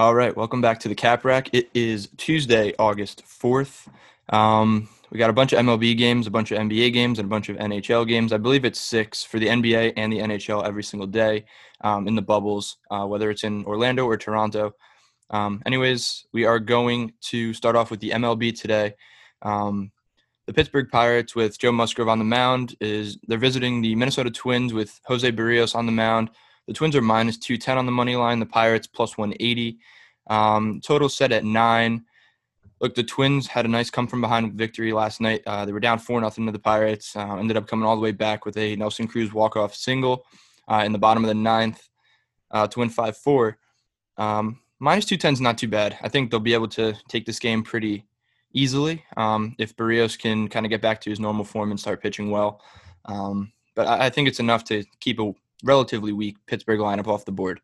All right, welcome back to the Cap Rack. It is Tuesday, August 4th. Um, we got a bunch of MLB games, a bunch of NBA games, and a bunch of NHL games. I believe it's six for the NBA and the NHL every single day um, in the bubbles, uh, whether it's in Orlando or Toronto. Um, anyways, we are going to start off with the MLB today. Um, the Pittsburgh Pirates with Joe Musgrove on the mound is they're visiting the Minnesota Twins with Jose Berrios on the mound. The Twins are minus 210 on the money line. The Pirates plus 180. Um, total set at nine. Look, the Twins had a nice come from behind victory last night. Uh, they were down 4 nothing to the Pirates. Uh, ended up coming all the way back with a Nelson Cruz walk-off single uh, in the bottom of the ninth uh, to win 5 4. Um, minus 210 is not too bad. I think they'll be able to take this game pretty easily um, if Berrios can kind of get back to his normal form and start pitching well. Um, but I, I think it's enough to keep a relatively weak Pittsburgh lineup off the board.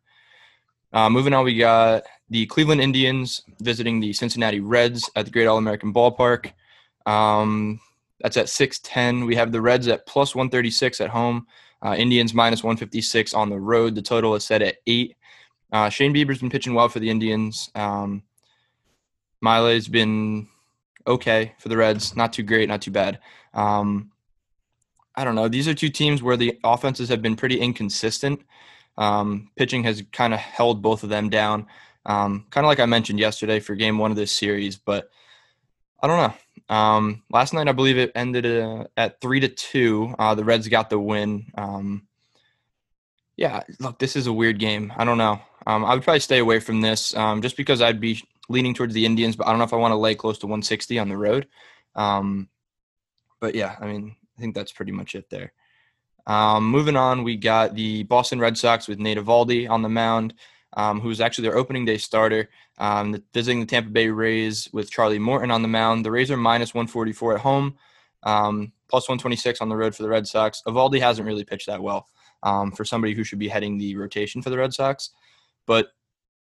Uh, moving on, we got the Cleveland Indians visiting the Cincinnati Reds at the Great All American Ballpark. Um, that's at 610. We have the Reds at plus 136 at home, uh, Indians minus 156 on the road. The total is set at eight. Uh, Shane Bieber's been pitching well for the Indians. Um, Miley's been okay for the Reds. Not too great, not too bad. Um, I don't know. These are two teams where the offenses have been pretty inconsistent. Um, pitching has kind of held both of them down, um, kind of like I mentioned yesterday for game one of this series. But I don't know. Um, last night, I believe it ended uh, at three to two. Uh, the Reds got the win. Um, yeah, look, this is a weird game. I don't know. Um, I would probably stay away from this um, just because I'd be leaning towards the Indians, but I don't know if I want to lay close to 160 on the road. but yeah, I mean, I think that's pretty much it there. Um, moving on, we got the Boston Red Sox with Nate Eovaldi on the mound, um, who's actually their opening day starter. Um, visiting the Tampa Bay Rays with Charlie Morton on the mound. The Rays are minus 144 at home, um, plus 126 on the road for the Red Sox. Eovaldi hasn't really pitched that well um, for somebody who should be heading the rotation for the Red Sox. But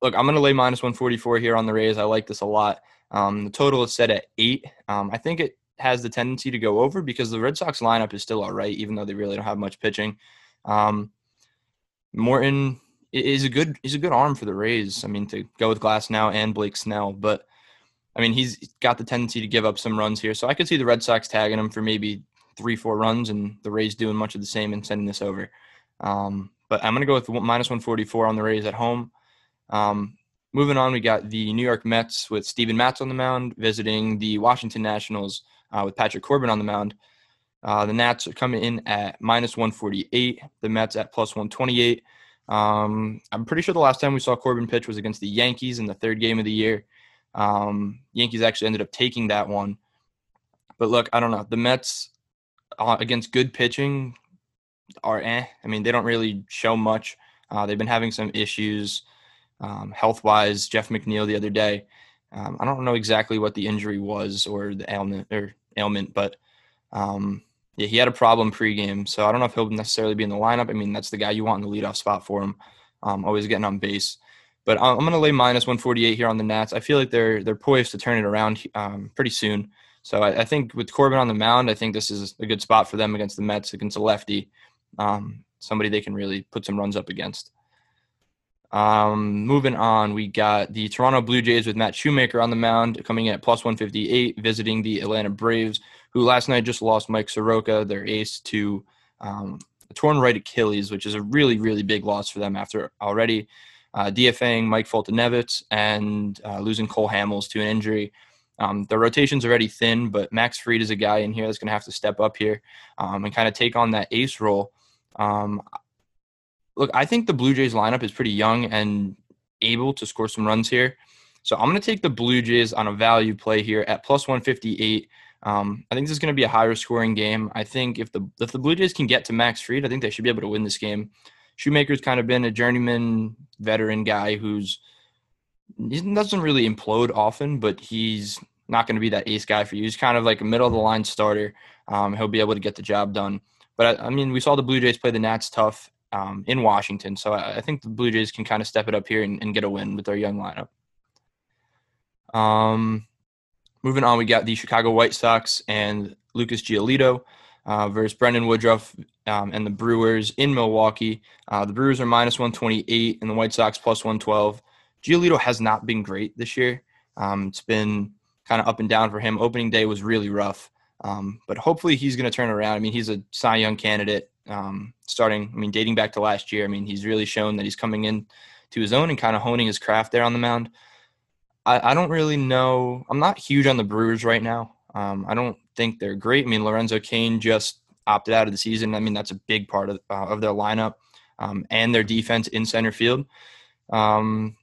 look, I'm going to lay minus 144 here on the Rays. I like this a lot. Um, the total is set at eight. I think it has the tendency to go over because the Red Sox lineup is still all right, even though they really don't have much pitching. Um, Morton is a good he's a good arm for the Rays. I mean, to go with Glasnow and Blake Snell, but I mean he's got the tendency to give up some runs here. So I could see the Red Sox tagging him for maybe three four runs, and the Rays doing much of the same and sending this over. Um, but I'm gonna go with minus 144 on the Rays at home. Um, moving on, we got the New York Mets with Steven Matz on the mound visiting the Washington Nationals uh, with Patrick Corbin on the mound. Uh, the Nats are coming in at minus 148. The Mets at plus 128. Um, I'm pretty sure the last time we saw Corbin pitch was against the Yankees in the third game of the year. Um, Yankees actually ended up taking that one. But look, I don't know. The Mets uh, against good pitching are eh. I mean, they don't really show much. Uh, they've been having some issues um, health wise. Jeff McNeil the other day um, I don't know exactly what the injury was or the ailment or ailment, but um, yeah, he had a problem pregame, so I don't know if he'll necessarily be in the lineup. I mean, that's the guy you want in the leadoff spot for him, um, always getting on base. But I'm going to lay minus 148 here on the Nats. I feel like they're they're poised to turn it around um, pretty soon. So I, I, think with Corbin on the mound, I think this is a good spot for them against the Mets, against a lefty, um, somebody they can really put some runs up against. Um, moving on, we got the Toronto Blue Jays with Matt Shoemaker on the mound, coming in at plus 158, visiting the Atlanta Braves, who last night just lost Mike Soroka, their ace, to um, a torn right Achilles, which is a really, really big loss for them after already uh, DFAing Mike Foltynewicz and uh, losing Cole Hamels to an injury. Um, the rotation's already thin, but Max Fried is a guy in here that's going to have to step up here um, and kind of take on that ace role. Um, look, I think the Blue Jays lineup is pretty young and able to score some runs here. So I'm going to take the Blue Jays on a value play here at plus 158. Um, I think this is going to be a higher scoring game. I think if the if the Blue Jays can get to Max Fried, I think they should be able to win this game. Shoemaker's kind of been a journeyman veteran guy who's he doesn't really implode often, but he's not going to be that ace guy for you. He's kind of like a middle of the line starter. Um, he'll be able to get the job done. But I, I mean, we saw the Blue Jays play the Nats tough, um, in Washington. So I, I, think the Blue Jays can kind of step it up here and, and get a win with their young lineup. Um, moving on, we got the Chicago White Sox and Lucas Giolito uh, versus Brandon Woodruff um, and the Brewers in Milwaukee. Uh, the Brewers are minus 128 and the White Sox plus 112. Giolito has not been great this year. Um, it's been kind of up and down for him. Opening day was really rough, um, but hopefully he's going to turn around. I mean, he's a Cy Young candidate um, starting, I mean, dating back to last year. I mean, he's really shown that he's coming in to his own and kind of honing his craft there on the mound. I, I don't really know. I'm not huge on the Brewers right now. Um, I don't think they're great. I mean, Lorenzo Cain just opted out of the season. I mean, that's a big part of, uh, of their lineup um, and their defense in center field. Um,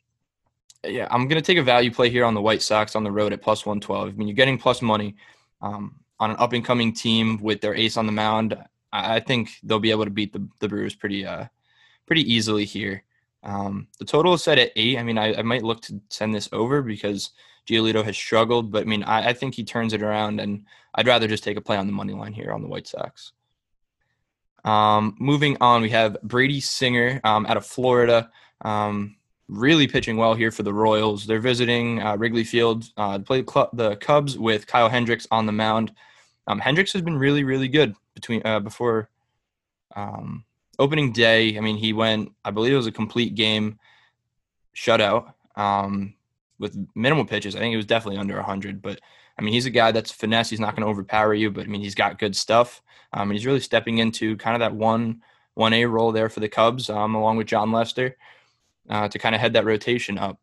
yeah, I'm going to take a value play here on the White Sox on the road at plus 112. I mean, you're getting plus money um, on an up and coming team with their ace on the mound. I, think they'll be able to beat the, the Brewers pretty uh, pretty easily here. Um, the total is set at eight. I mean, I, I, might look to send this over because Giolito has struggled, but I mean, I, I, think he turns it around, and I'd rather just take a play on the money line here on the White Sox. Um, moving on, we have Brady Singer um, out of Florida, um, really pitching well here for the Royals. They're visiting uh, Wrigley Field uh, play the Cubs with Kyle Hendricks on the mound. Um, Hendricks has been really, really good between uh, before um, opening day. I mean, he went, I believe it was a complete game shutout um, with minimal pitches. I think it was definitely under 100. But I mean, he's a guy that's finesse. He's not going to overpower you, but I mean, he's got good stuff. Um, and he's really stepping into kind of that one one A role there for the Cubs, um, along with Jon Lester, uh, to kind of head that rotation up.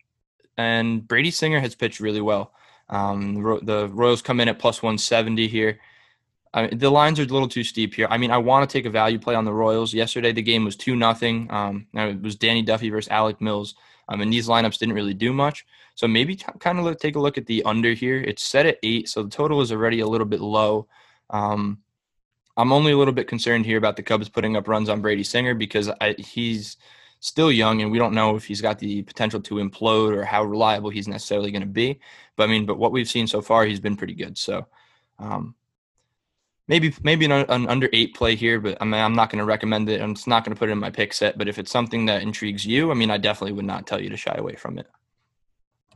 And Brady Singer has pitched really well. Um, the Royals come in at plus 170 here. I mean, the lines are a little too steep here. I mean, I want to take a value play on the Royals. Yesterday, the game was two nothing. Um, it was Danny Duffy versus Alec Mills. Um, and these lineups didn't really do much. So maybe t- kind of take a look at the under here. It's set at eight, so the total is already a little bit low. Um, I'm only a little bit concerned here about the Cubs putting up runs on Brady Singer because I, he's still young and we don't know if he's got the potential to implode or how reliable he's necessarily going to be. But I mean, but what we've seen so far, he's been pretty good. So um, maybe maybe an, an, under eight play here, but I mean, I'm not going to recommend it. I'm not going to put it in my pick set. But if it's something that intrigues you, I mean, I definitely would not tell you to shy away from it.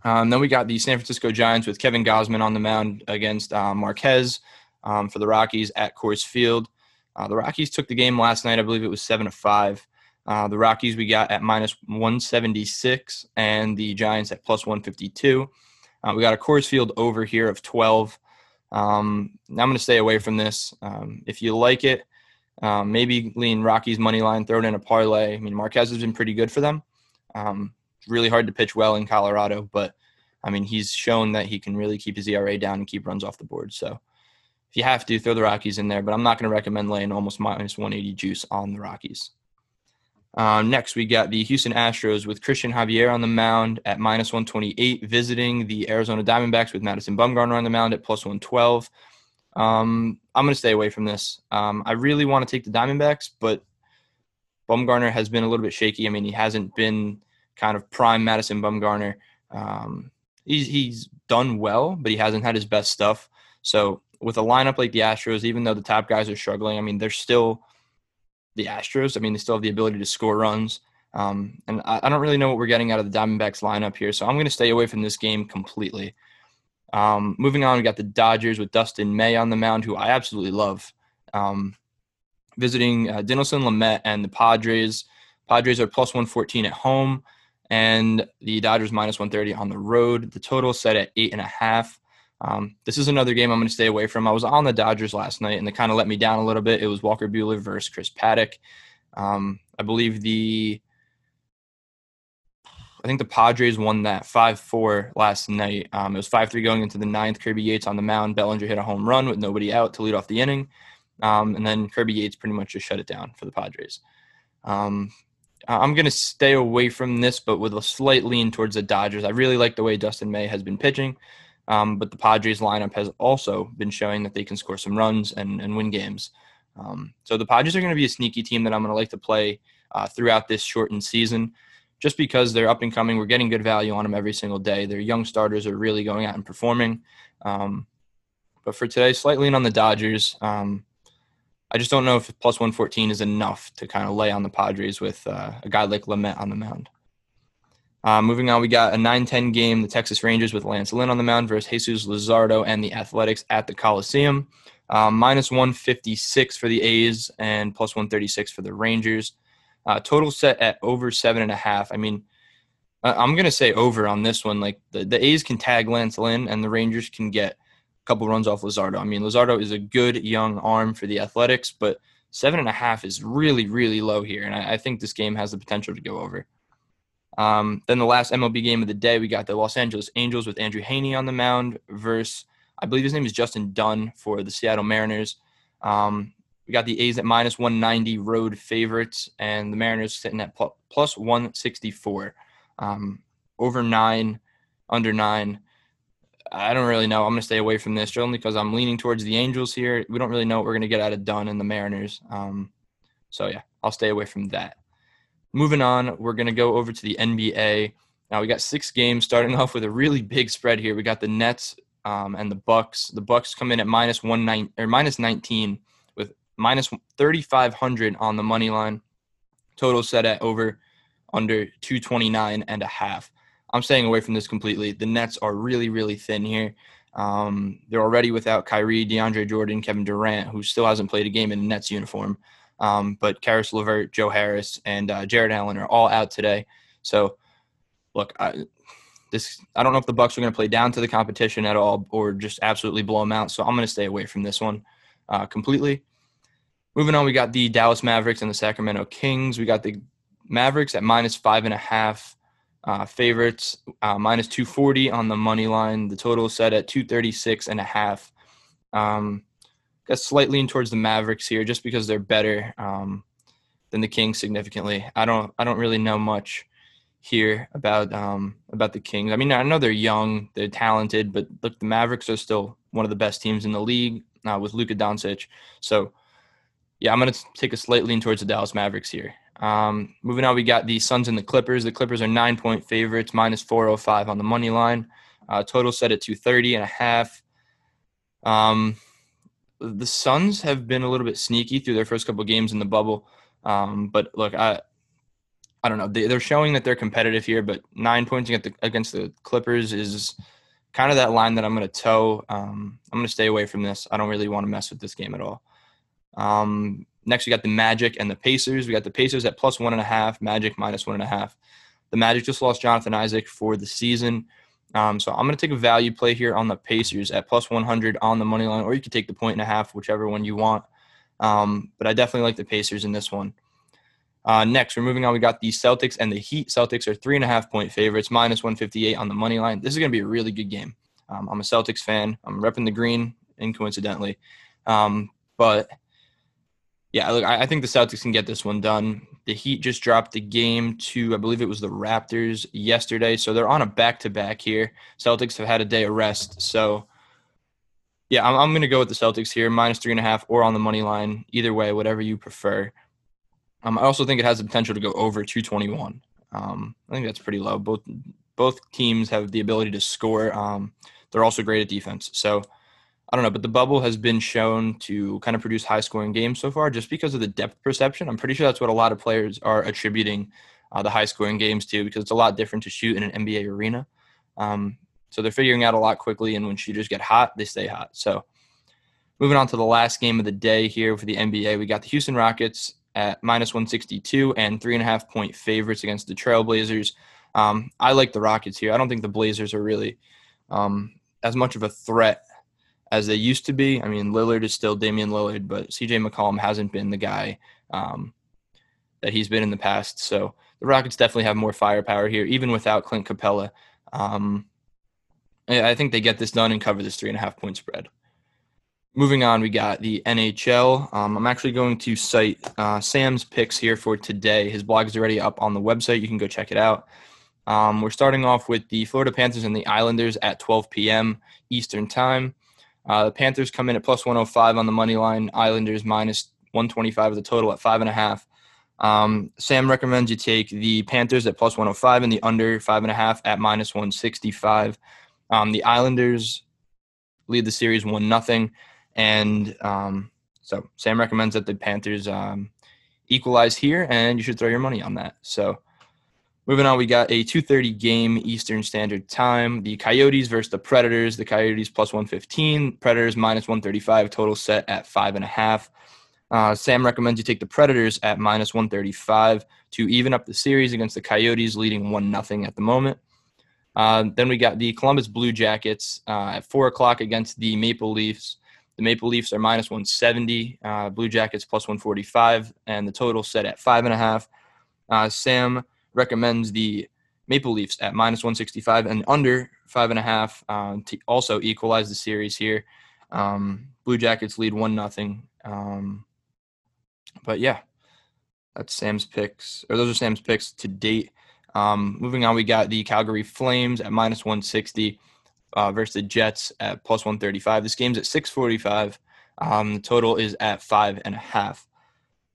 Um, then we got the San Francisco Giants with Kevin Gausman on the mound against uh, Marquez um, for the Rockies at Coors Field. Uh, the Rockies took the game last night. I believe it was seven to five. Uh, the Rockies we got at minus 176 and the Giants at plus 152. Uh, we got a Coors Field over here of 12. Um, I'm going to stay away from this. Um, if you like it, um, maybe lean Rockies money line, throw it in a parlay. I mean, Marquez has been pretty good for them. Um, really hard to pitch well in Colorado, but I mean, he's shown that he can really keep his ERA down and keep runs off the board. So if you have to, throw the Rockies in there, but I'm not going to recommend laying almost minus 180 juice on the Rockies. Uh, next, we got the Houston Astros with Cristian Javier on the mound at minus 128, visiting the Arizona Diamondbacks with Madison Bumgarner on the mound at plus 112. Um, I'm going to stay away from this. Um, I really want to take the Diamondbacks, but Bumgarner has been a little bit shaky. I mean, he hasn't been kind of prime Madison Bumgarner. Um, he's, he's done well, but he hasn't had his best stuff. So, with a lineup like the Astros, even though the top guys are struggling, I mean, they're still the Astros. I mean, they still have the ability to score runs. Um, and I, I, don't really know what we're getting out of the Diamondbacks lineup here, so I'm going to stay away from this game completely. Um, moving on, we got the Dodgers with Dustin May on the mound, who I absolutely love. Um, visiting uh, Dinelson Lamet and the Padres. Padres are plus 114 at home, and the Dodgers minus 130 on the road. The total set at eight and a half. Um, this is another game I'm going to stay away from. I was on the Dodgers last night, and they kind of let me down a little bit. It was Walker Buehler versus Chris Paddack. Um, I believe the I think the Padres won that 5 4 last night. Um, it was 5 3 going into the ninth. Kirby Yates on the mound. Bellinger hit a home run with nobody out to lead off the inning. Um, and then Kirby Yates pretty much just shut it down for the Padres. Um, I'm going to stay away from this, but with a slight lean towards the Dodgers. I really like the way Dustin May has been pitching. Um, but the Padres lineup has also been showing that they can score some runs and, and win games. Um, so the Padres are going to be a sneaky team that I'm going to like to play uh, throughout this shortened season just because they're up and coming. We're getting good value on them every single day. Their young starters are really going out and performing. Um, but for today, slightly in on the Dodgers. Um, I just don't know if plus 114 is enough to kind of lay on the Padres with uh, a guy like Lamet on the mound. Uh, moving on, we got a 9 10 game, the Texas Rangers with Lance Lynn on the mound versus Jesus Luzardo and the Athletics at the Coliseum. Um, minus 156 for the A's and plus 136 for the Rangers. Uh, total set at over seven and a half. I mean, I'm gonna say over on this one. Like the, the A's can tag Lance Lynn, and the Rangers can get a couple runs off Luzardo. I mean, Luzardo is a good young arm for the Athletics, but seven and a half is really, really low here, and I, I think this game has the potential to go over. Um, then the last MLB game of the day, we got the Los Angeles Angels with Andrew Heaney on the mound versus, I believe his name is Justin Dunn for the Seattle Mariners. Um, we got the A's at minus 190 road favorites, and the Mariners sitting at plus 164. Um, over nine, under nine. I don't really know. I'm going to stay away from this only because I'm leaning towards the Angels here. We don't really know what we're going to get out of Dunn and the Mariners. Um, so, yeah, I'll stay away from that. Moving on, we're going to go over to the NBA. Now we got six games, starting off with a really big spread here. We got the Nets um, and the Bucks. The Bucks come in at minus one nine or minus 19 with minus 3,500 on the money line. Total set at over under 229 and a half. I'm staying away from this completely. The Nets are really, really thin here. Um, they're already without Kyrie, DeAndre Jordan, Kevin Durant, who still hasn't played a game in a Nets uniform. Um, but Caris LeVert, Joe Harris, and uh, Jarrett Allen are all out today. So, look, I, this I don't know if the Bucks are going to play down to the competition at all or just absolutely blow them out. So I'm going to stay away from this one uh, completely. Moving on, we got the Dallas Mavericks and the Sacramento Kings. We got the Mavericks at minus five and a half uh, favorites, uh, minus 240 on the money line. The total is set at 236 and a half. Um, got slightly lean towards the Mavericks here just because they're better um, than the Kings significantly. I don't I don't really know much here about um, about the Kings. I mean, I know they're young, they're talented, but look, the Mavericks are still one of the best teams in the league uh, with Luka Doncic. So yeah, I'm to take a slight lean towards the Dallas Mavericks here. Um, moving on, we got the Suns and the Clippers. The Clippers are nine point favorites, minus 405 on the money line. Uh, total set at 230 and a half. Um, the Suns have been a little bit sneaky through their first couple games in the bubble. Um, but look, I I don't know. They, are showing that they're competitive here, but nine points against the, against the Clippers is kind of that line that I'm going to toe. Um, I'm going to stay away from this. I don't really want to mess with this game at all. Um, next, we got the Magic and the Pacers. We got the Pacers at plus one and a half, Magic minus one and a half. The Magic just lost Jonathan Isaac for the season. Um, so I'm going to take a value play here on the Pacers at plus 100 on the money line, or you could take the point and a half, whichever one you want. Um, but I definitely like the Pacers in this one. Uh, next, we're moving on. We got the Celtics and the Heat. Celtics are three and a half point favorites, minus 158 on the money line. This is going to be a really good game. Um, I'm a Celtics fan. I'm repping the green, incoincidentally. Um, but yeah, look, I, think the Celtics can get this one done. The Heat just dropped the game to, I believe it was the Raptors yesterday, so they're on a back-to-back here. Celtics have had a day of rest, so yeah, I'm, I'm going to go with the Celtics here, minus three and a half, or on the money line. Either way, whatever you prefer. Um, I also think it has the potential to go over 221. Um, I think that's pretty low. Both both teams have the ability to score. Um, they're also great at defense, so I don't know, but the bubble has been shown to kind of produce high scoring games so far just because of the depth perception. I'm pretty sure that's what a lot of players are attributing uh, the high scoring games to because it's a lot different to shoot in an NBA arena. Um, so they're figuring out a lot quickly, and when shooters get hot, they stay hot. So moving on to the last game of the day here for the NBA, we got the Houston Rockets at minus 162 and three and a half point favorites against the Trailblazers. Um, I like the Rockets here. I don't think the Blazers are really um, as much of a threat as they used to be. I mean, Lillard is still Damian Lillard, but CJ McCollum hasn't been the guy um, that he's been in the past. So the Rockets definitely have more firepower here, even without Clint Capela. Um, I think they get this done and cover this three and a half point spread. Moving on, we got the NHL. Um, I'm actually going to cite uh, Sam's picks here for today. His blog is already up on the website. You can go check it out. Um, we're starting off with the Florida Panthers and the Islanders at 12 p.m. Eastern Time. Uh, the Panthers come in at plus 105 on the money line. Islanders minus 125 of the total at five and a half. Um, Sam recommends you take the Panthers at plus 105 and the under five and a half at minus 165. Um, the Islanders lead the series one nothing, and um, so Sam recommends that the Panthers um, equalize here, and you should throw your money on that. So Moving on, we got a 2:30 game Eastern Standard Time. The Coyotes versus the Predators. The Coyotes plus 115, Predators minus 135. Total set at five and a half. Uh, Sam recommends you take the Predators at minus 135 to even up the series against the Coyotes, leading 1 nothing at the moment. Uh, then we got the Columbus Blue Jackets uh, at 4 o'clock against the Maple Leafs. The Maple Leafs are minus 170, uh, Blue Jackets plus 145, and the total set at 5.5. Uh, Sam recommends the Maple Leafs at minus 165 and under 5.5 uh, to also equalize the series here. Um, Blue Jackets lead 1 nothing. Um, but yeah, that's Sam's picks, or those are Sam's picks to date. Um, moving on, we got the Calgary Flames at minus 160 uh, versus the Jets at plus 135. This game's at 645. Um, the total is at five and a half.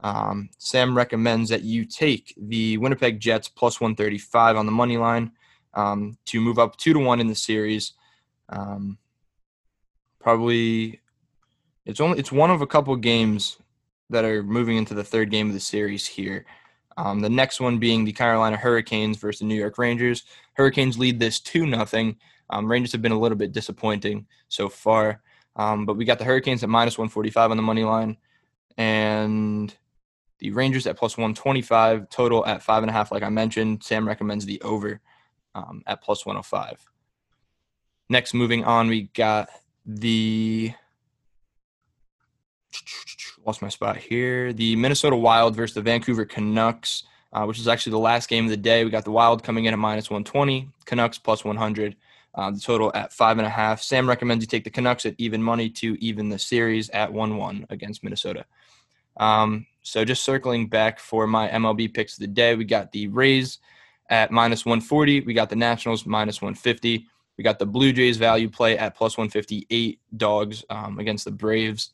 Um, Sam recommends that you take the Winnipeg Jets plus 135 on the money line um, to move up two to one in the series. Um, probably, it's only it's one of a couple games that are moving into the third game of the series here. Um, the next one being the Carolina Hurricanes versus the New York Rangers. Hurricanes lead this 2 nothing. Um, Rangers have been a little bit disappointing so far, um, but we got the Hurricanes at minus 145 on the money line, and the Rangers at plus 125, total at 5.5, like I mentioned. Sam recommends the over um, at plus 105. Next, moving on, we got the lost my spot here. The Minnesota Wild versus the Vancouver Canucks, uh, which is actually the last game of the day. We got the Wild coming in at minus 120, Canucks plus 100. Uh, the total at five and a half. Sam recommends you take the Canucks at even money to even the series at 1 1 against Minnesota. Um, so just circling back for my MLB picks of the day, we got the Rays at minus 140. We got the Nationals minus 150. We got the Blue Jays value play at plus 158 dogs um, against the Braves.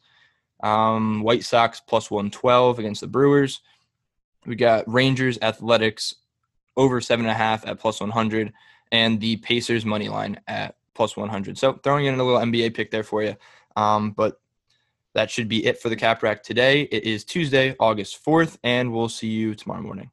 Um, White Sox plus 112 against the Brewers. We got Rangers Athletics over seven and a half at plus 100, and the Pacers money line at plus 100. So throwing in a little NBA pick there for you. Um, but that should be it for the cap rack today. It is Tuesday, August 4th, and we'll see you tomorrow morning.